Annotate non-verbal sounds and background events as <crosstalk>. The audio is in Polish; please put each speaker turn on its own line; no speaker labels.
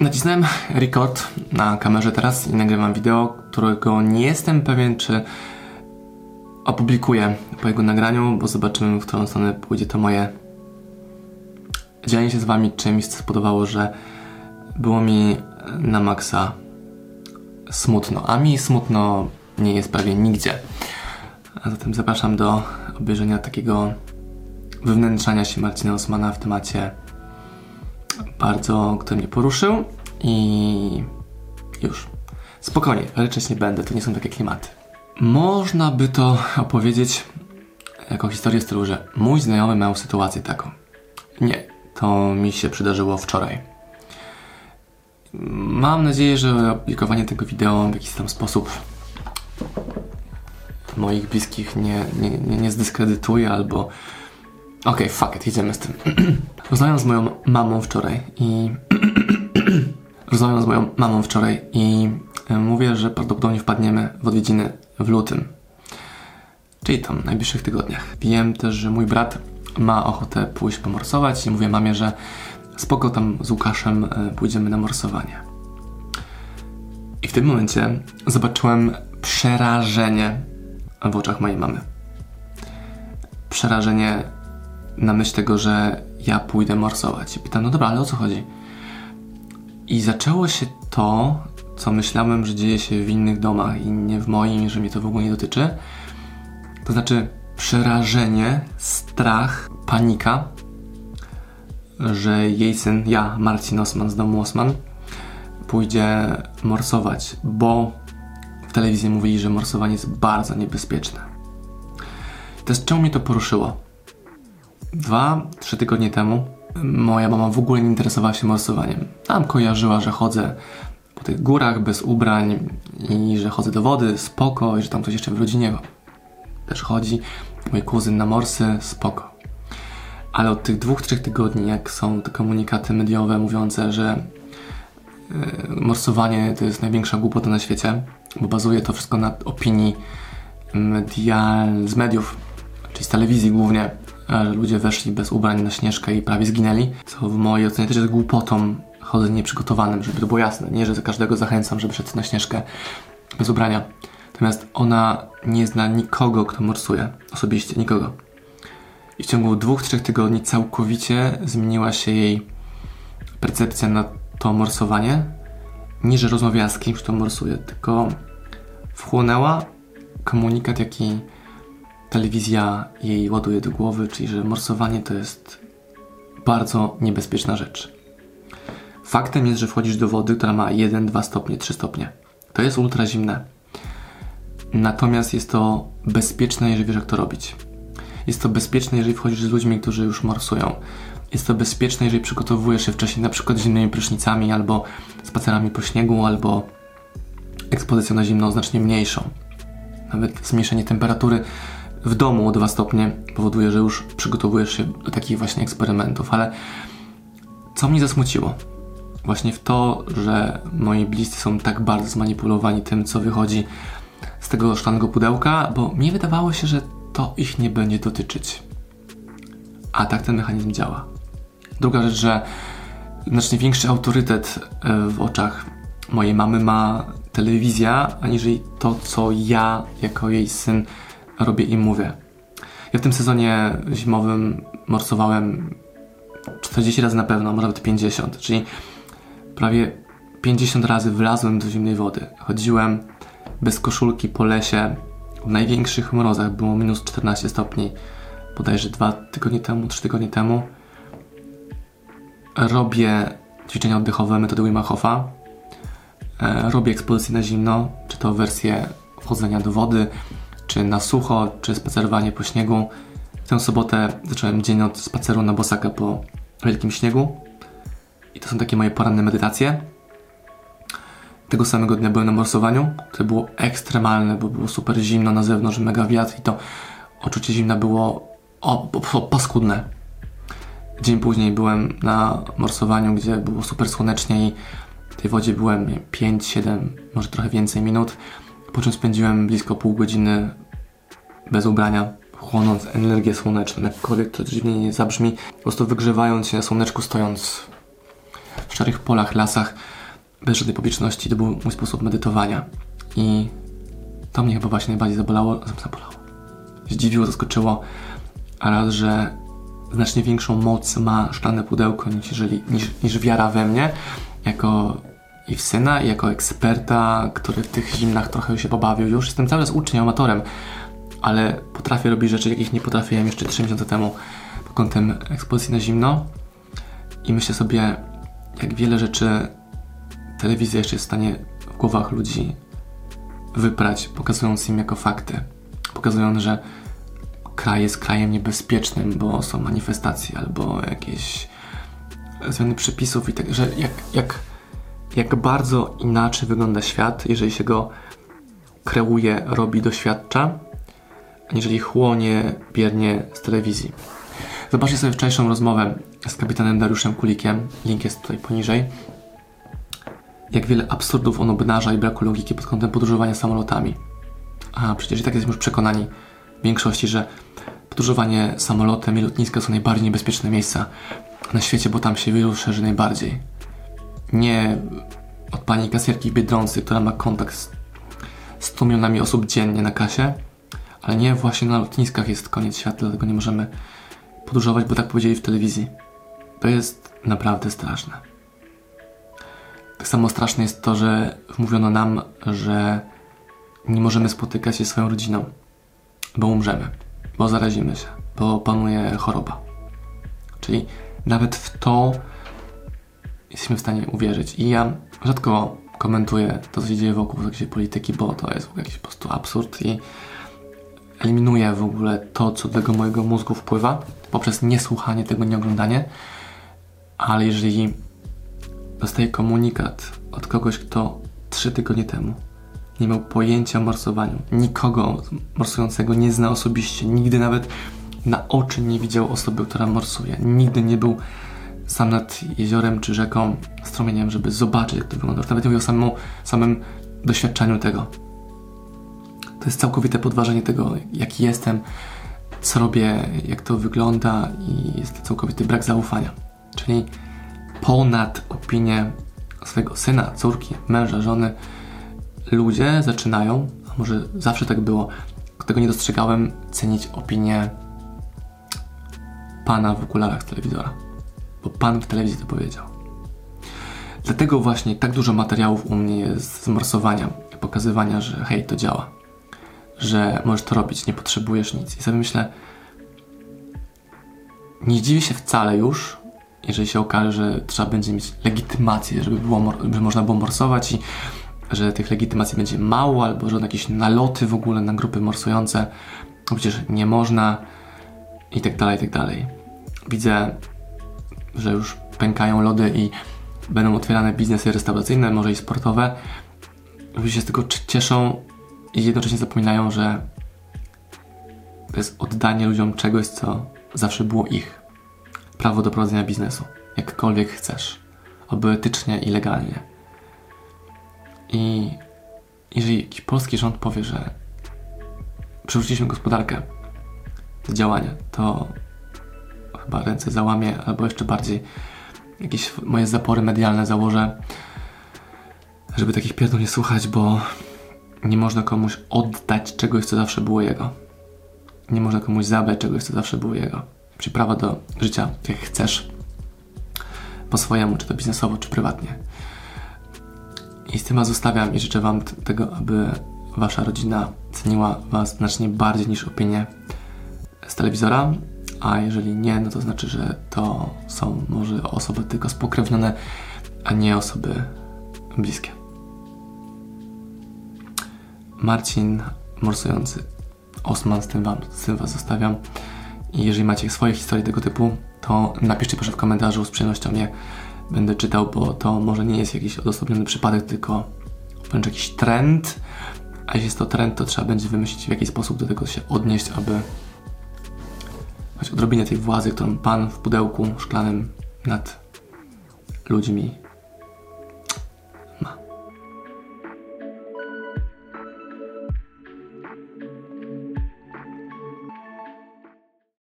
Nacisnąłem record na kamerze teraz i nagrywam wideo, którego nie jestem pewien, czy opublikuję po jego nagraniu, bo zobaczymy, w którą stronę pójdzie to moje dzielenie się z wami czymś, co spodobało, że było mi na maksa smutno. A mi smutno nie jest prawie nigdzie. A zatem zapraszam do obejrzenia takiego wywnętrzania się Marcina Osmana w temacie bardzo, który mnie poruszył i już. Spokojnie, ryczeć nie będę, to nie są takie klimaty. Można by to opowiedzieć jako historię stylu, że mój znajomy miał sytuację taką. Nie, to mi się przydarzyło wczoraj. Mam nadzieję, że opublikowanie tego wideo w jakiś tam sposób moich bliskich nie, nie, nie, nie zdyskredytuje albo Okej, okay, fuck it, jedziemy z tym. <clears throat> Rozmawiam z moją mamą wczoraj i... <clears throat> Rozmawiam z moją mamą wczoraj i e, mówię, że prawdopodobnie wpadniemy w odwiedziny w lutym. Czyli tam, w najbliższych tygodniach. Wiem też, że mój brat ma ochotę pójść pomorsować i mówię mamie, że spoko tam z Łukaszem e, pójdziemy na morsowanie. I w tym momencie zobaczyłem przerażenie w oczach mojej mamy. Przerażenie na myśl tego, że ja pójdę morsować. I pytam, no dobra, ale o co chodzi? I zaczęło się to, co myślałem, że dzieje się w innych domach i nie w moim, że mnie to w ogóle nie dotyczy. To znaczy przerażenie, strach, panika, że jej syn, ja, Marcin Osman z domu Osman, pójdzie morsować, bo w telewizji mówili, że morsowanie jest bardzo niebezpieczne. Teraz czemu mnie to poruszyło? Dwa, trzy tygodnie temu moja mama w ogóle nie interesowała się morsowaniem. Tam kojarzyła, że chodzę po tych górach bez ubrań i że chodzę do wody, spoko, i że tam ktoś jeszcze w rodzinie też chodzi. Mój kuzyn na morsy, spoko. Ale od tych dwóch, trzech tygodni, jak są te komunikaty mediowe mówiące, że yy, morsowanie to jest największa głupota na świecie, bo bazuje to wszystko na opinii medial, z mediów, czyli z telewizji głównie, że ludzie weszli bez ubrań na śnieżkę i prawie zginęli, co w mojej ocenie też jest głupotą chodzenie nieprzygotowanym, żeby to było jasne. Nie, że każdego zachęcam, żeby szedł na śnieżkę bez ubrania. Natomiast ona nie zna nikogo, kto morsuje. Osobiście nikogo. I w ciągu dwóch, trzech tygodni całkowicie zmieniła się jej percepcja na to morsowanie. Nie, że rozmawiała z kimś, kto morsuje, tylko wchłonęła komunikat, jaki telewizja jej ładuje do głowy, czyli że morsowanie to jest bardzo niebezpieczna rzecz. Faktem jest, że wchodzisz do wody, która ma 1, 2 stopnie, 3 stopnie. To jest ultra zimne. Natomiast jest to bezpieczne, jeżeli wiesz, jak to robić. Jest to bezpieczne, jeżeli wchodzisz z ludźmi, którzy już morsują. Jest to bezpieczne, jeżeli przygotowujesz się wcześniej, na przykład zimnymi prysznicami, albo spacerami po śniegu, albo ekspozycją na zimno znacznie mniejszą. Nawet zmniejszenie temperatury w domu o 2 stopnie powoduje, że już przygotowujesz się do takich właśnie eksperymentów, ale co mnie zasmuciło? Właśnie w to, że moi bliscy są tak bardzo zmanipulowani tym, co wychodzi z tego szklanego pudełka, bo mi wydawało się, że to ich nie będzie dotyczyć. A tak ten mechanizm działa. Druga rzecz, że znacznie większy autorytet e, w oczach mojej mamy ma telewizja, aniżeli to, co ja jako jej syn robię i mówię. Ja w tym sezonie zimowym morsowałem 40 razy na pewno, może nawet 50, czyli prawie 50 razy wlazłem do zimnej wody. Chodziłem bez koszulki po lesie w największych mrozach, było minus 14 stopni, bodajże dwa tygodnie temu, trzy tygodnie temu. Robię ćwiczenia oddechowe metody Wim Hofa. E, robię ekspozycję na zimno, czy to wersję wchodzenia do wody, czy na sucho, czy spacerowanie po śniegu. W tę sobotę zacząłem dzień od spaceru na bosaka po wielkim śniegu. I to są takie moje poranne medytacje. Tego samego dnia byłem na morsowaniu, które było ekstremalne, bo było super zimno na zewnątrz, mega wiatr i to odczucie zimna było o, o, paskudne. Dzień później byłem na morsowaniu, gdzie było super słonecznie i w tej wodzie byłem 5, 7, może trochę więcej minut po czym spędziłem blisko pół godziny bez ubrania, chłonąc energię słoneczną, jakkolwiek to dziwnie nie zabrzmi, po prostu wygrzewając się na słoneczku, stojąc w szarych polach, lasach, bez żadnej publiczności. To był mój sposób medytowania. I to mnie chyba właśnie najbardziej zabolało. zabolało. Zdziwiło, zaskoczyło. A raz, że znacznie większą moc ma szklane pudełko niż, jeżeli, niż, niż wiara we mnie, jako i w syna, i jako eksperta, który w tych zimnach trochę się pobawił. Już jestem cały czas uczniem, amatorem, ale potrafię robić rzeczy, jakich nie potrafiłem jeszcze 3 miesiące temu pod kątem ekspozycji na zimno. I myślę sobie, jak wiele rzeczy telewizja jeszcze jest w stanie w głowach ludzi wyprać, pokazując im jako fakty. Pokazując, że kraj jest krajem niebezpiecznym, bo są manifestacje albo jakieś zmiany przepisów i tak, że jak, jak, jak bardzo inaczej wygląda świat, jeżeli się go kreuje, robi, doświadcza, aniżeli chłonie biernie z telewizji. Zobaczcie sobie wczorajszą rozmowę z kapitanem Dariuszem Kulikiem. Link jest tutaj poniżej. Jak wiele absurdów on obnaża i braku logiki pod kątem podróżowania samolotami. A przecież i tak jesteśmy już przekonani w większości, że podróżowanie samolotem i lotniska są najbardziej niebezpieczne miejsca na świecie, bo tam się wirus szerzy najbardziej. Nie od pani kasjerki w Biedronce, która ma kontakt z 100 milionami osób dziennie na kasie, ale nie właśnie na lotniskach jest koniec świata, dlatego nie możemy podróżować, bo tak powiedzieli w telewizji. To jest naprawdę straszne. Tak samo straszne jest to, że mówiono nam, że nie możemy spotykać się z swoją rodziną, bo umrzemy, bo zarazimy się, bo panuje choroba. Czyli nawet w to jesteśmy w stanie uwierzyć. I ja rzadko komentuję to, co się dzieje wokół jakiejś polityki, bo to jest jakiś po prostu absurd i eliminuję w ogóle to, co do tego mojego mózgu wpływa poprzez niesłuchanie tego, nieoglądanie. Ale jeżeli dostaję komunikat od kogoś, kto trzy tygodnie temu nie miał pojęcia o morsowaniu, nikogo morsującego nie zna osobiście, nigdy nawet na oczy nie widział osoby, która morsuje, nigdy nie był sam nad jeziorem czy rzeką, strumieniem, żeby zobaczyć, jak to wygląda. Nawet nie mówię o samym, samym doświadczeniu tego. To jest całkowite podważenie tego, jaki jestem, co robię, jak to wygląda i jest całkowity brak zaufania. Czyli ponad opinię swojego syna, córki, męża, żony, ludzie zaczynają, a może zawsze tak było, tego nie dostrzegałem, cenić opinię pana w okularach z telewizora. Bo pan w telewizji to powiedział. Dlatego właśnie tak dużo materiałów u mnie jest z morsowania, pokazywania, że hej, to działa. Że możesz to robić, nie potrzebujesz nic. I sobie myślę, nie dziwię się wcale już, jeżeli się okaże, że trzeba będzie mieć legitymację, żeby, było, żeby można było morsować i że tych legitymacji będzie mało, albo że jakieś naloty w ogóle na grupy morsujące, no przecież nie można i tak dalej, i tak dalej. Widzę, że już pękają lody i będą otwierane biznesy restauracyjne, może i sportowe. Ludzie się z tego cieszą i jednocześnie zapominają, że to jest oddanie ludziom czegoś, co zawsze było ich. Prawo do prowadzenia biznesu, jakkolwiek chcesz, oby etycznie i legalnie. I jeżeli jakiś polski rząd powie, że przywróciliśmy gospodarkę do działania, to chyba ręce załamie, albo jeszcze bardziej jakieś moje zapory medialne założę, żeby takich pierdół nie słuchać, bo nie można komuś oddać czegoś, co zawsze było jego. Nie można komuś zabrać czegoś, co zawsze było jego. Czyli prawa do życia, jak chcesz, po swojemu, czy to biznesowo, czy prywatnie. I z tym was zostawiam i życzę wam tego, aby wasza rodzina ceniła was znacznie bardziej niż opinię z telewizora, a jeżeli nie, no to znaczy, że to są może osoby tylko spokrewnione, a nie osoby bliskie. Marcin morsujący Osman, z tym, wam, z tym was zostawiam. I jeżeli macie swoje historie tego typu, to napiszcie proszę w komentarzu, z przyjemnością je będę czytał, bo to może nie jest jakiś odosobniony przypadek, tylko wręcz jakiś trend. A jeśli jest to trend, to trzeba będzie wymyślić, w jaki sposób do tego się odnieść, aby choć odrobinę tej władzy, którą Pan w pudełku szklanym nad ludźmi